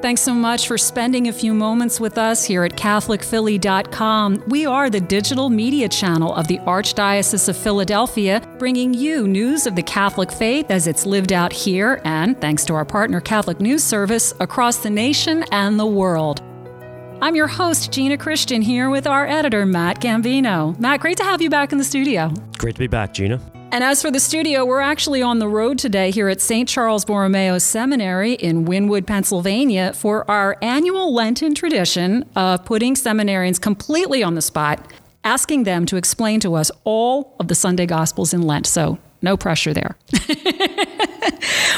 Thanks so much for spending a few moments with us here at CatholicPhilly.com. We are the digital media channel of the Archdiocese of Philadelphia, bringing you news of the Catholic faith as it's lived out here and, thanks to our partner Catholic News Service, across the nation and the world. I'm your host, Gina Christian, here with our editor, Matt Gambino. Matt, great to have you back in the studio. Great to be back, Gina. And as for the studio, we're actually on the road today here at St. Charles Borromeo Seminary in Wynnewood, Pennsylvania, for our annual Lenten tradition of putting seminarians completely on the spot, asking them to explain to us all of the Sunday Gospels in Lent. So, no pressure there.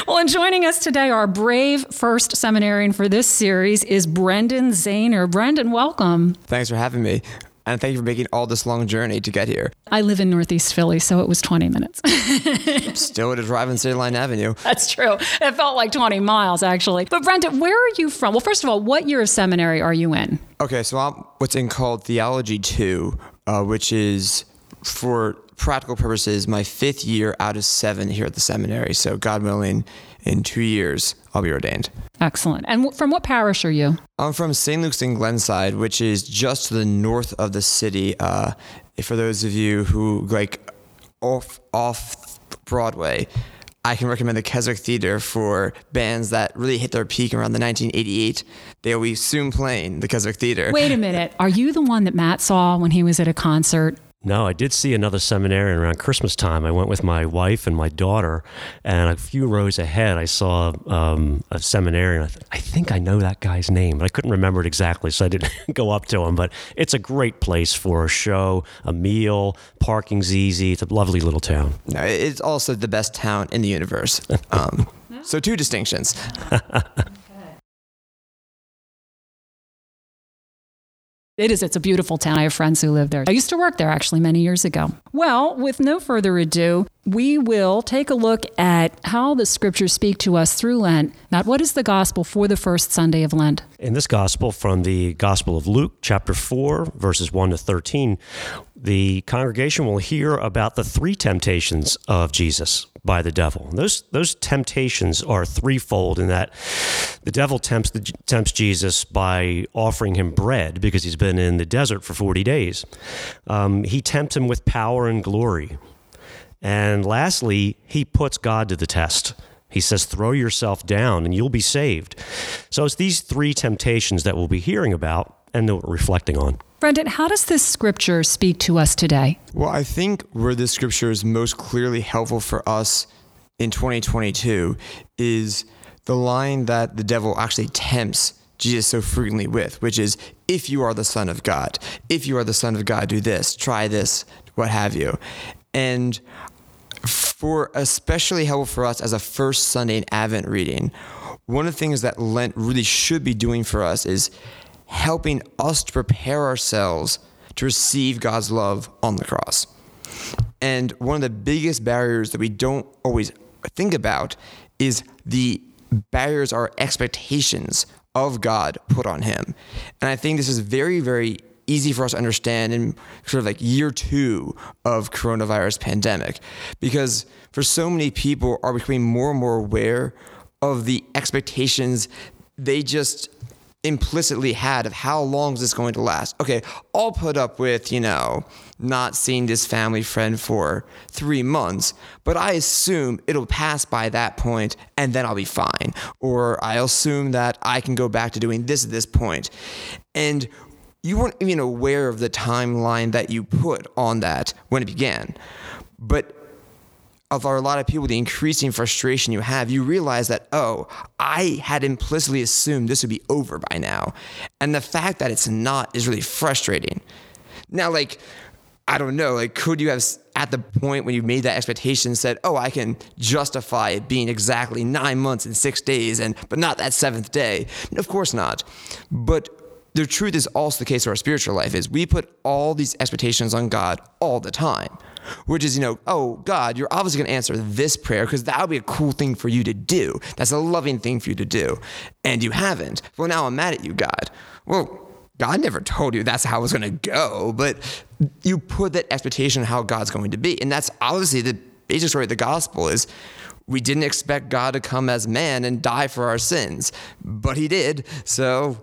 well, and joining us today, our brave first seminarian for this series is Brendan Zahner. Brendan, welcome. Thanks for having me. And thank you for making all this long journey to get here. I live in Northeast Philly, so it was 20 minutes. Still to drive on City Line Avenue. That's true. It felt like 20 miles, actually. But, Brendan, where are you from? Well, first of all, what year of seminary are you in? Okay, so I'm what's in called Theology 2, uh, which is for practical purposes my fifth year out of seven here at the seminary. So, God willing, in two years, I'll be ordained. Excellent. And from what parish are you? I'm from St. Luke's in Glenside, which is just to the north of the city. Uh, for those of you who like off off Broadway, I can recommend the Keswick Theater for bands that really hit their peak around the 1988. They'll be soon playing the Keswick Theater. Wait a minute. Are you the one that Matt saw when he was at a concert? No, I did see another seminarian around Christmas time. I went with my wife and my daughter, and a few rows ahead, I saw um, a seminarian. I, th- I, think I know that guy's name, but I couldn't remember it exactly, so I didn't go up to him. But it's a great place for a show, a meal, parking's easy. It's a lovely little town. No, it's also the best town in the universe. Um, so, two distinctions. It is. It's a beautiful town. I have friends who live there. I used to work there actually many years ago. Well, with no further ado, we will take a look at how the scriptures speak to us through Lent. Matt, what is the gospel for the first Sunday of Lent? In this gospel from the Gospel of Luke, chapter 4, verses 1 to 13, the congregation will hear about the three temptations of Jesus by the devil. Those those temptations are threefold in that the devil tempts the, tempts Jesus by offering him bread because he's been in the desert for 40 days. Um, he tempts him with power and glory. And lastly, he puts God to the test. He says, throw yourself down and you'll be saved. So it's these three temptations that we'll be hearing about and that we're reflecting on. Brendan, how does this scripture speak to us today? Well, I think where this scripture is most clearly helpful for us in 2022 is the line that the devil actually tempts Jesus so frequently with, which is, if you are the Son of God, if you are the Son of God, do this, try this, what have you. And for especially helpful for us as a first Sunday in Advent reading, one of the things that Lent really should be doing for us is helping us to prepare ourselves to receive God's love on the cross. And one of the biggest barriers that we don't always think about is the barriers our expectations of God put on him. And I think this is very, very easy for us to understand in sort of like year two of coronavirus pandemic because for so many people are becoming more and more aware of the expectations they just implicitly had of how long is this going to last. Okay, I'll put up with, you know, not seeing this family friend for three months, but I assume it'll pass by that point and then I'll be fine. Or I assume that I can go back to doing this at this point. And you weren't even aware of the timeline that you put on that when it began. But of a lot of people, the increasing frustration you have, you realize that, oh, I had implicitly assumed this would be over by now. And the fact that it's not is really frustrating. Now, like, I don't know, like, could you have at the point when you made that expectation said, oh, I can justify it being exactly nine months and six days, and but not that seventh day? Of course not. But the truth is also the case for our spiritual life is we put all these expectations on God all the time which is, you know, oh, God, you're obviously going to answer this prayer because that would be a cool thing for you to do. That's a loving thing for you to do. And you haven't. Well, now I'm mad at you, God. Well, God never told you that's how it was going to go, but you put that expectation on how God's going to be. And that's obviously the basic story of the gospel is we didn't expect God to come as man and die for our sins, but he did. So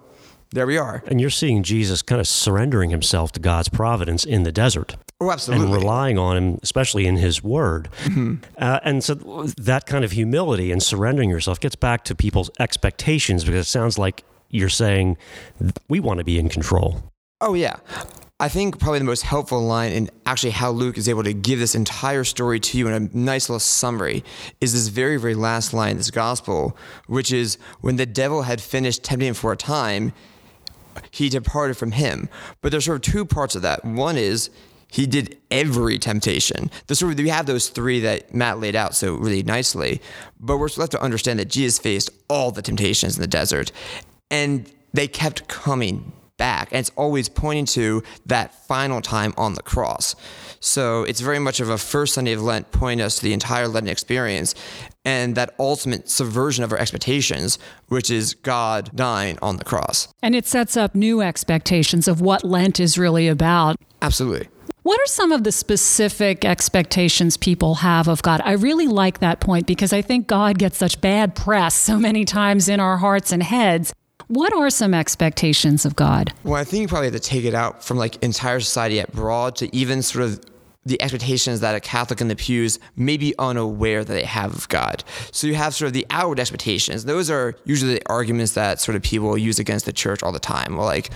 there we are. And you're seeing Jesus kind of surrendering himself to God's providence in the desert. Oh, absolutely. And relying on him, especially in his word. Mm-hmm. Uh, and so that kind of humility and surrendering yourself gets back to people's expectations because it sounds like you're saying we want to be in control. Oh, yeah. I think probably the most helpful line in actually how Luke is able to give this entire story to you in a nice little summary is this very, very last line in this gospel, which is when the devil had finished tempting him for a time, he departed from him. But there's sort of two parts of that. One is he did every temptation. The sort of we have those three that Matt laid out so really nicely, but we're left to understand that Jesus faced all the temptations in the desert, and they kept coming back. And it's always pointing to that final time on the cross. So it's very much of a first Sunday of Lent pointing us to the entire Lenten experience and that ultimate subversion of our expectations, which is God dying on the cross. And it sets up new expectations of what Lent is really about. Absolutely. What are some of the specific expectations people have of God? I really like that point because I think God gets such bad press so many times in our hearts and heads. What are some expectations of God? Well, I think you probably have to take it out from like entire society at broad to even sort of the expectations that a Catholic in the pews may be unaware that they have of God. So you have sort of the outward expectations. Those are usually the arguments that sort of people use against the church all the time. Well, like,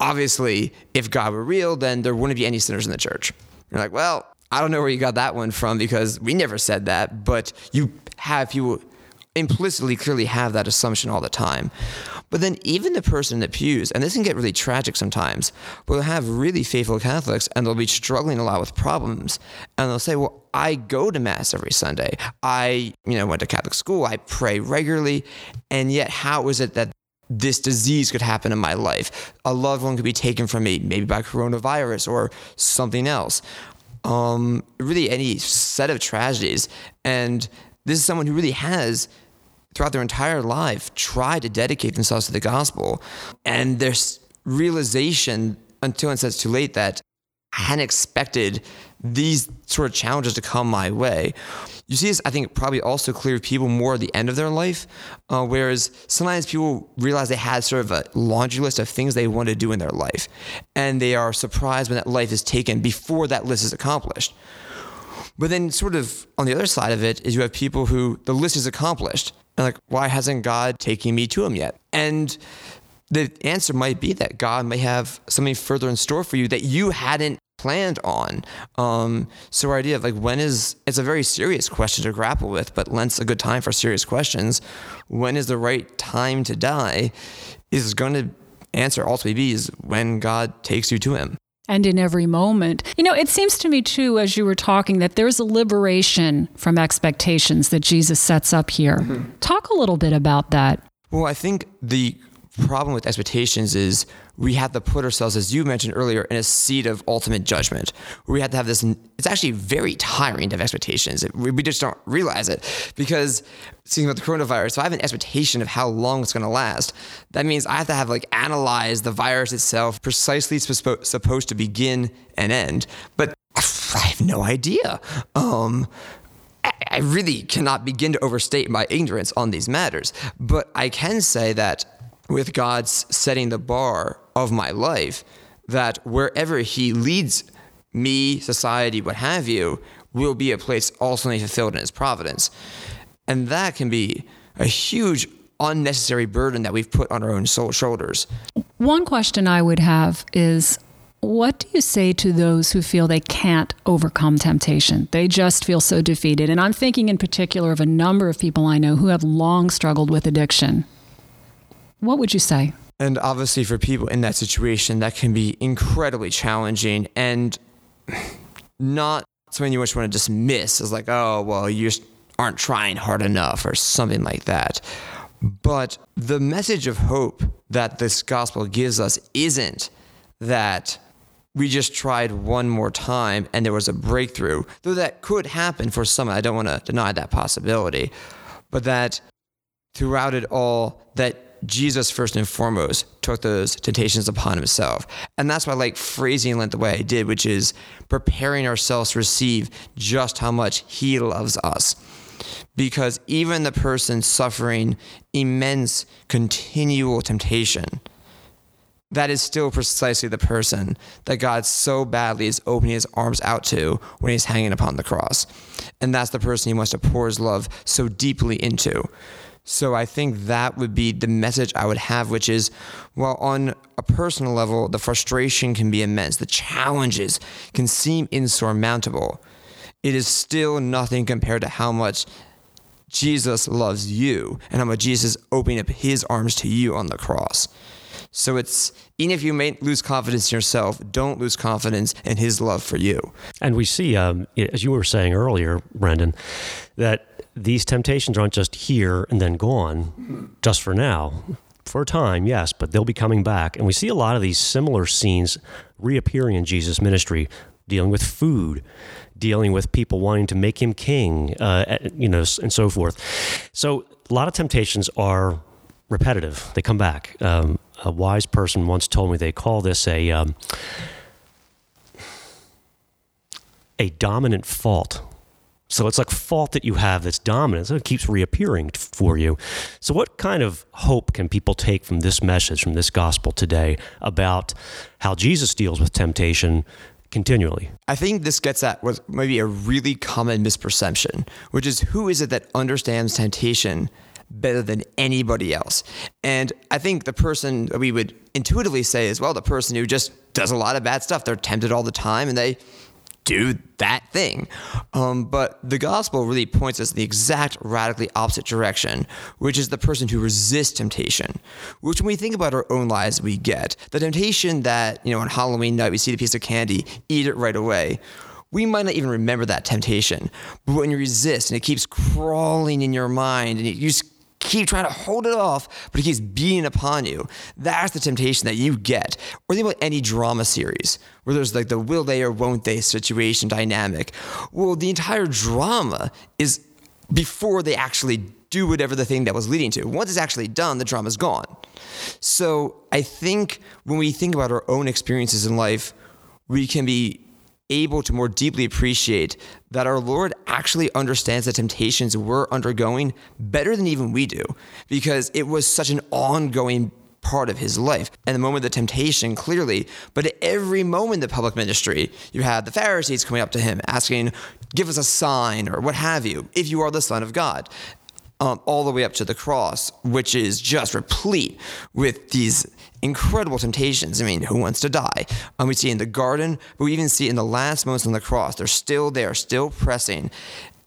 obviously, if God were real, then there wouldn't be any sinners in the church. You're like, well, I don't know where you got that one from because we never said that, but you have people implicitly clearly have that assumption all the time. But then even the person in the pews, and this can get really tragic sometimes, will have really faithful Catholics and they'll be struggling a lot with problems. And they'll say, Well, I go to Mass every Sunday. I, you know, went to Catholic school, I pray regularly, and yet how is it that this disease could happen in my life? A loved one could be taken from me, maybe by coronavirus or something else. Um, really any set of tragedies. And this is someone who really has throughout their entire life try to dedicate themselves to the gospel. And there's realization until it says too late that I hadn't expected these sort of challenges to come my way. You see this, I think, probably also clear people more at the end of their life, uh, whereas sometimes people realize they had sort of a laundry list of things they want to do in their life, and they are surprised when that life is taken before that list is accomplished. But then, sort of on the other side of it, is you have people who the list is accomplished, and like, why hasn't God taken me to him yet? And the answer might be that God may have something further in store for you that you hadn't planned on. Um, so our idea of like when is it's a very serious question to grapple with, but Lent's a good time for serious questions. When is the right time to die? Is going to answer ultimately be is when God takes you to Him and in every moment. You know, it seems to me too, as you were talking, that there's a liberation from expectations that Jesus sets up here. Mm-hmm. Talk a little bit about that. Well, I think the problem with expectations is we have to put ourselves, as you mentioned earlier, in a seat of ultimate judgment. We have to have this. It's actually very tiring to have expectations. We, just don't realize it because speaking about the coronavirus, if I have an expectation of how long it's going to last, that means I have to have like analyze the virus itself precisely supposed to begin and end. But I have no idea. Um, I really cannot begin to overstate my ignorance on these matters, but I can say that with God's setting the bar of my life, that wherever He leads me, society, what have you, will be a place ultimately fulfilled in His providence. And that can be a huge unnecessary burden that we've put on our own soul shoulders. One question I would have is what do you say to those who feel they can't overcome temptation? They just feel so defeated. And I'm thinking in particular of a number of people I know who have long struggled with addiction. What would you say? And obviously, for people in that situation, that can be incredibly challenging and not something you just want to dismiss as like, oh, well, you just aren't trying hard enough or something like that. But the message of hope that this gospel gives us isn't that we just tried one more time and there was a breakthrough, though that could happen for some. I don't want to deny that possibility, but that throughout it all, that Jesus, first and foremost, took those temptations upon himself. And that's why I like phrasing Lent the way I did, which is preparing ourselves to receive just how much he loves us. because even the person suffering immense continual temptation, that is still precisely the person that God so badly is opening his arms out to when he's hanging upon the cross. And that's the person he wants to pour his love so deeply into. So I think that would be the message I would have, which is, well, on a personal level, the frustration can be immense. The challenges can seem insurmountable. It is still nothing compared to how much Jesus loves you and how much Jesus opening up his arms to you on the cross. So it's even if you may lose confidence in yourself, don't lose confidence in His love for you. And we see, um, as you were saying earlier, Brendan, that these temptations aren't just here and then gone, just for now. For a time, yes, but they'll be coming back. And we see a lot of these similar scenes reappearing in Jesus' ministry, dealing with food, dealing with people wanting to make him king, uh, you know, and so forth. So a lot of temptations are repetitive. They come back. Um, a wise person once told me they call this a um, a dominant fault. So it's like fault that you have that's dominant. So it keeps reappearing for you. So what kind of hope can people take from this message, from this gospel today about how Jesus deals with temptation continually? I think this gets at what maybe a really common misperception, which is who is it that understands temptation better than anybody else. And I think the person we would intuitively say is well, the person who just does a lot of bad stuff. They're tempted all the time and they do that thing. Um, but the gospel really points us in the exact radically opposite direction, which is the person who resists temptation. Which, when we think about our own lives, we get the temptation that, you know, on Halloween night, we see the piece of candy, eat it right away we might not even remember that temptation. But when you resist and it keeps crawling in your mind and you just keep trying to hold it off, but it keeps beating upon you. That's the temptation that you get. Or think about any drama series where there's like the will they or won't they situation dynamic. Well, the entire drama is before they actually do whatever the thing that was leading to. Once it's actually done, the drama's gone. So I think when we think about our own experiences in life, we can be able to more deeply appreciate that our Lord actually understands the temptations we're undergoing better than even we do, because it was such an ongoing part of his life. And the moment of the temptation, clearly, but at every moment in the public ministry, you had the Pharisees coming up to him asking, Give us a sign or what have you, if you are the Son of God. Um, all the way up to the cross, which is just replete with these incredible temptations. I mean, who wants to die? Um, we see in the garden, but we even see in the last moments on the cross. They're still there, still pressing.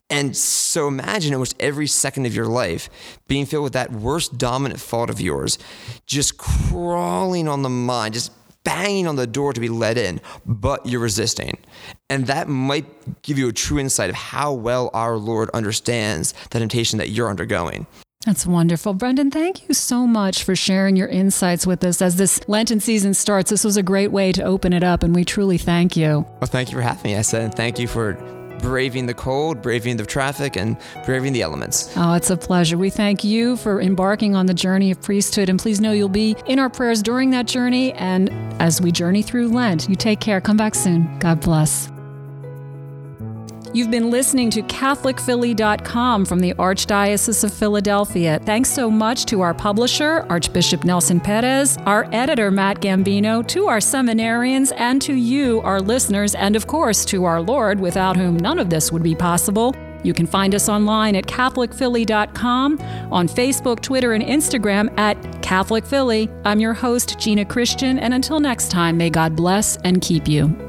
And so imagine almost every second of your life being filled with that worst dominant fault of yours, just crawling on the mind, just banging on the door to be let in, but you're resisting. And that might give you a true insight of how well our Lord understands the temptation that you're undergoing. That's wonderful. Brendan, thank you so much for sharing your insights with us as this Lenten season starts. This was a great way to open it up, and we truly thank you. Well, thank you for having me. I said, and thank you for braving the cold, braving the traffic, and braving the elements. Oh, it's a pleasure. We thank you for embarking on the journey of priesthood, and please know you'll be in our prayers during that journey and as we journey through Lent. You take care. Come back soon. God bless. You've been listening to CatholicPhilly.com from the Archdiocese of Philadelphia. Thanks so much to our publisher, Archbishop Nelson Perez, our editor, Matt Gambino, to our seminarians, and to you, our listeners, and of course to our Lord, without whom none of this would be possible. You can find us online at CatholicPhilly.com, on Facebook, Twitter, and Instagram at Catholic Philly. I'm your host, Gina Christian, and until next time, may God bless and keep you.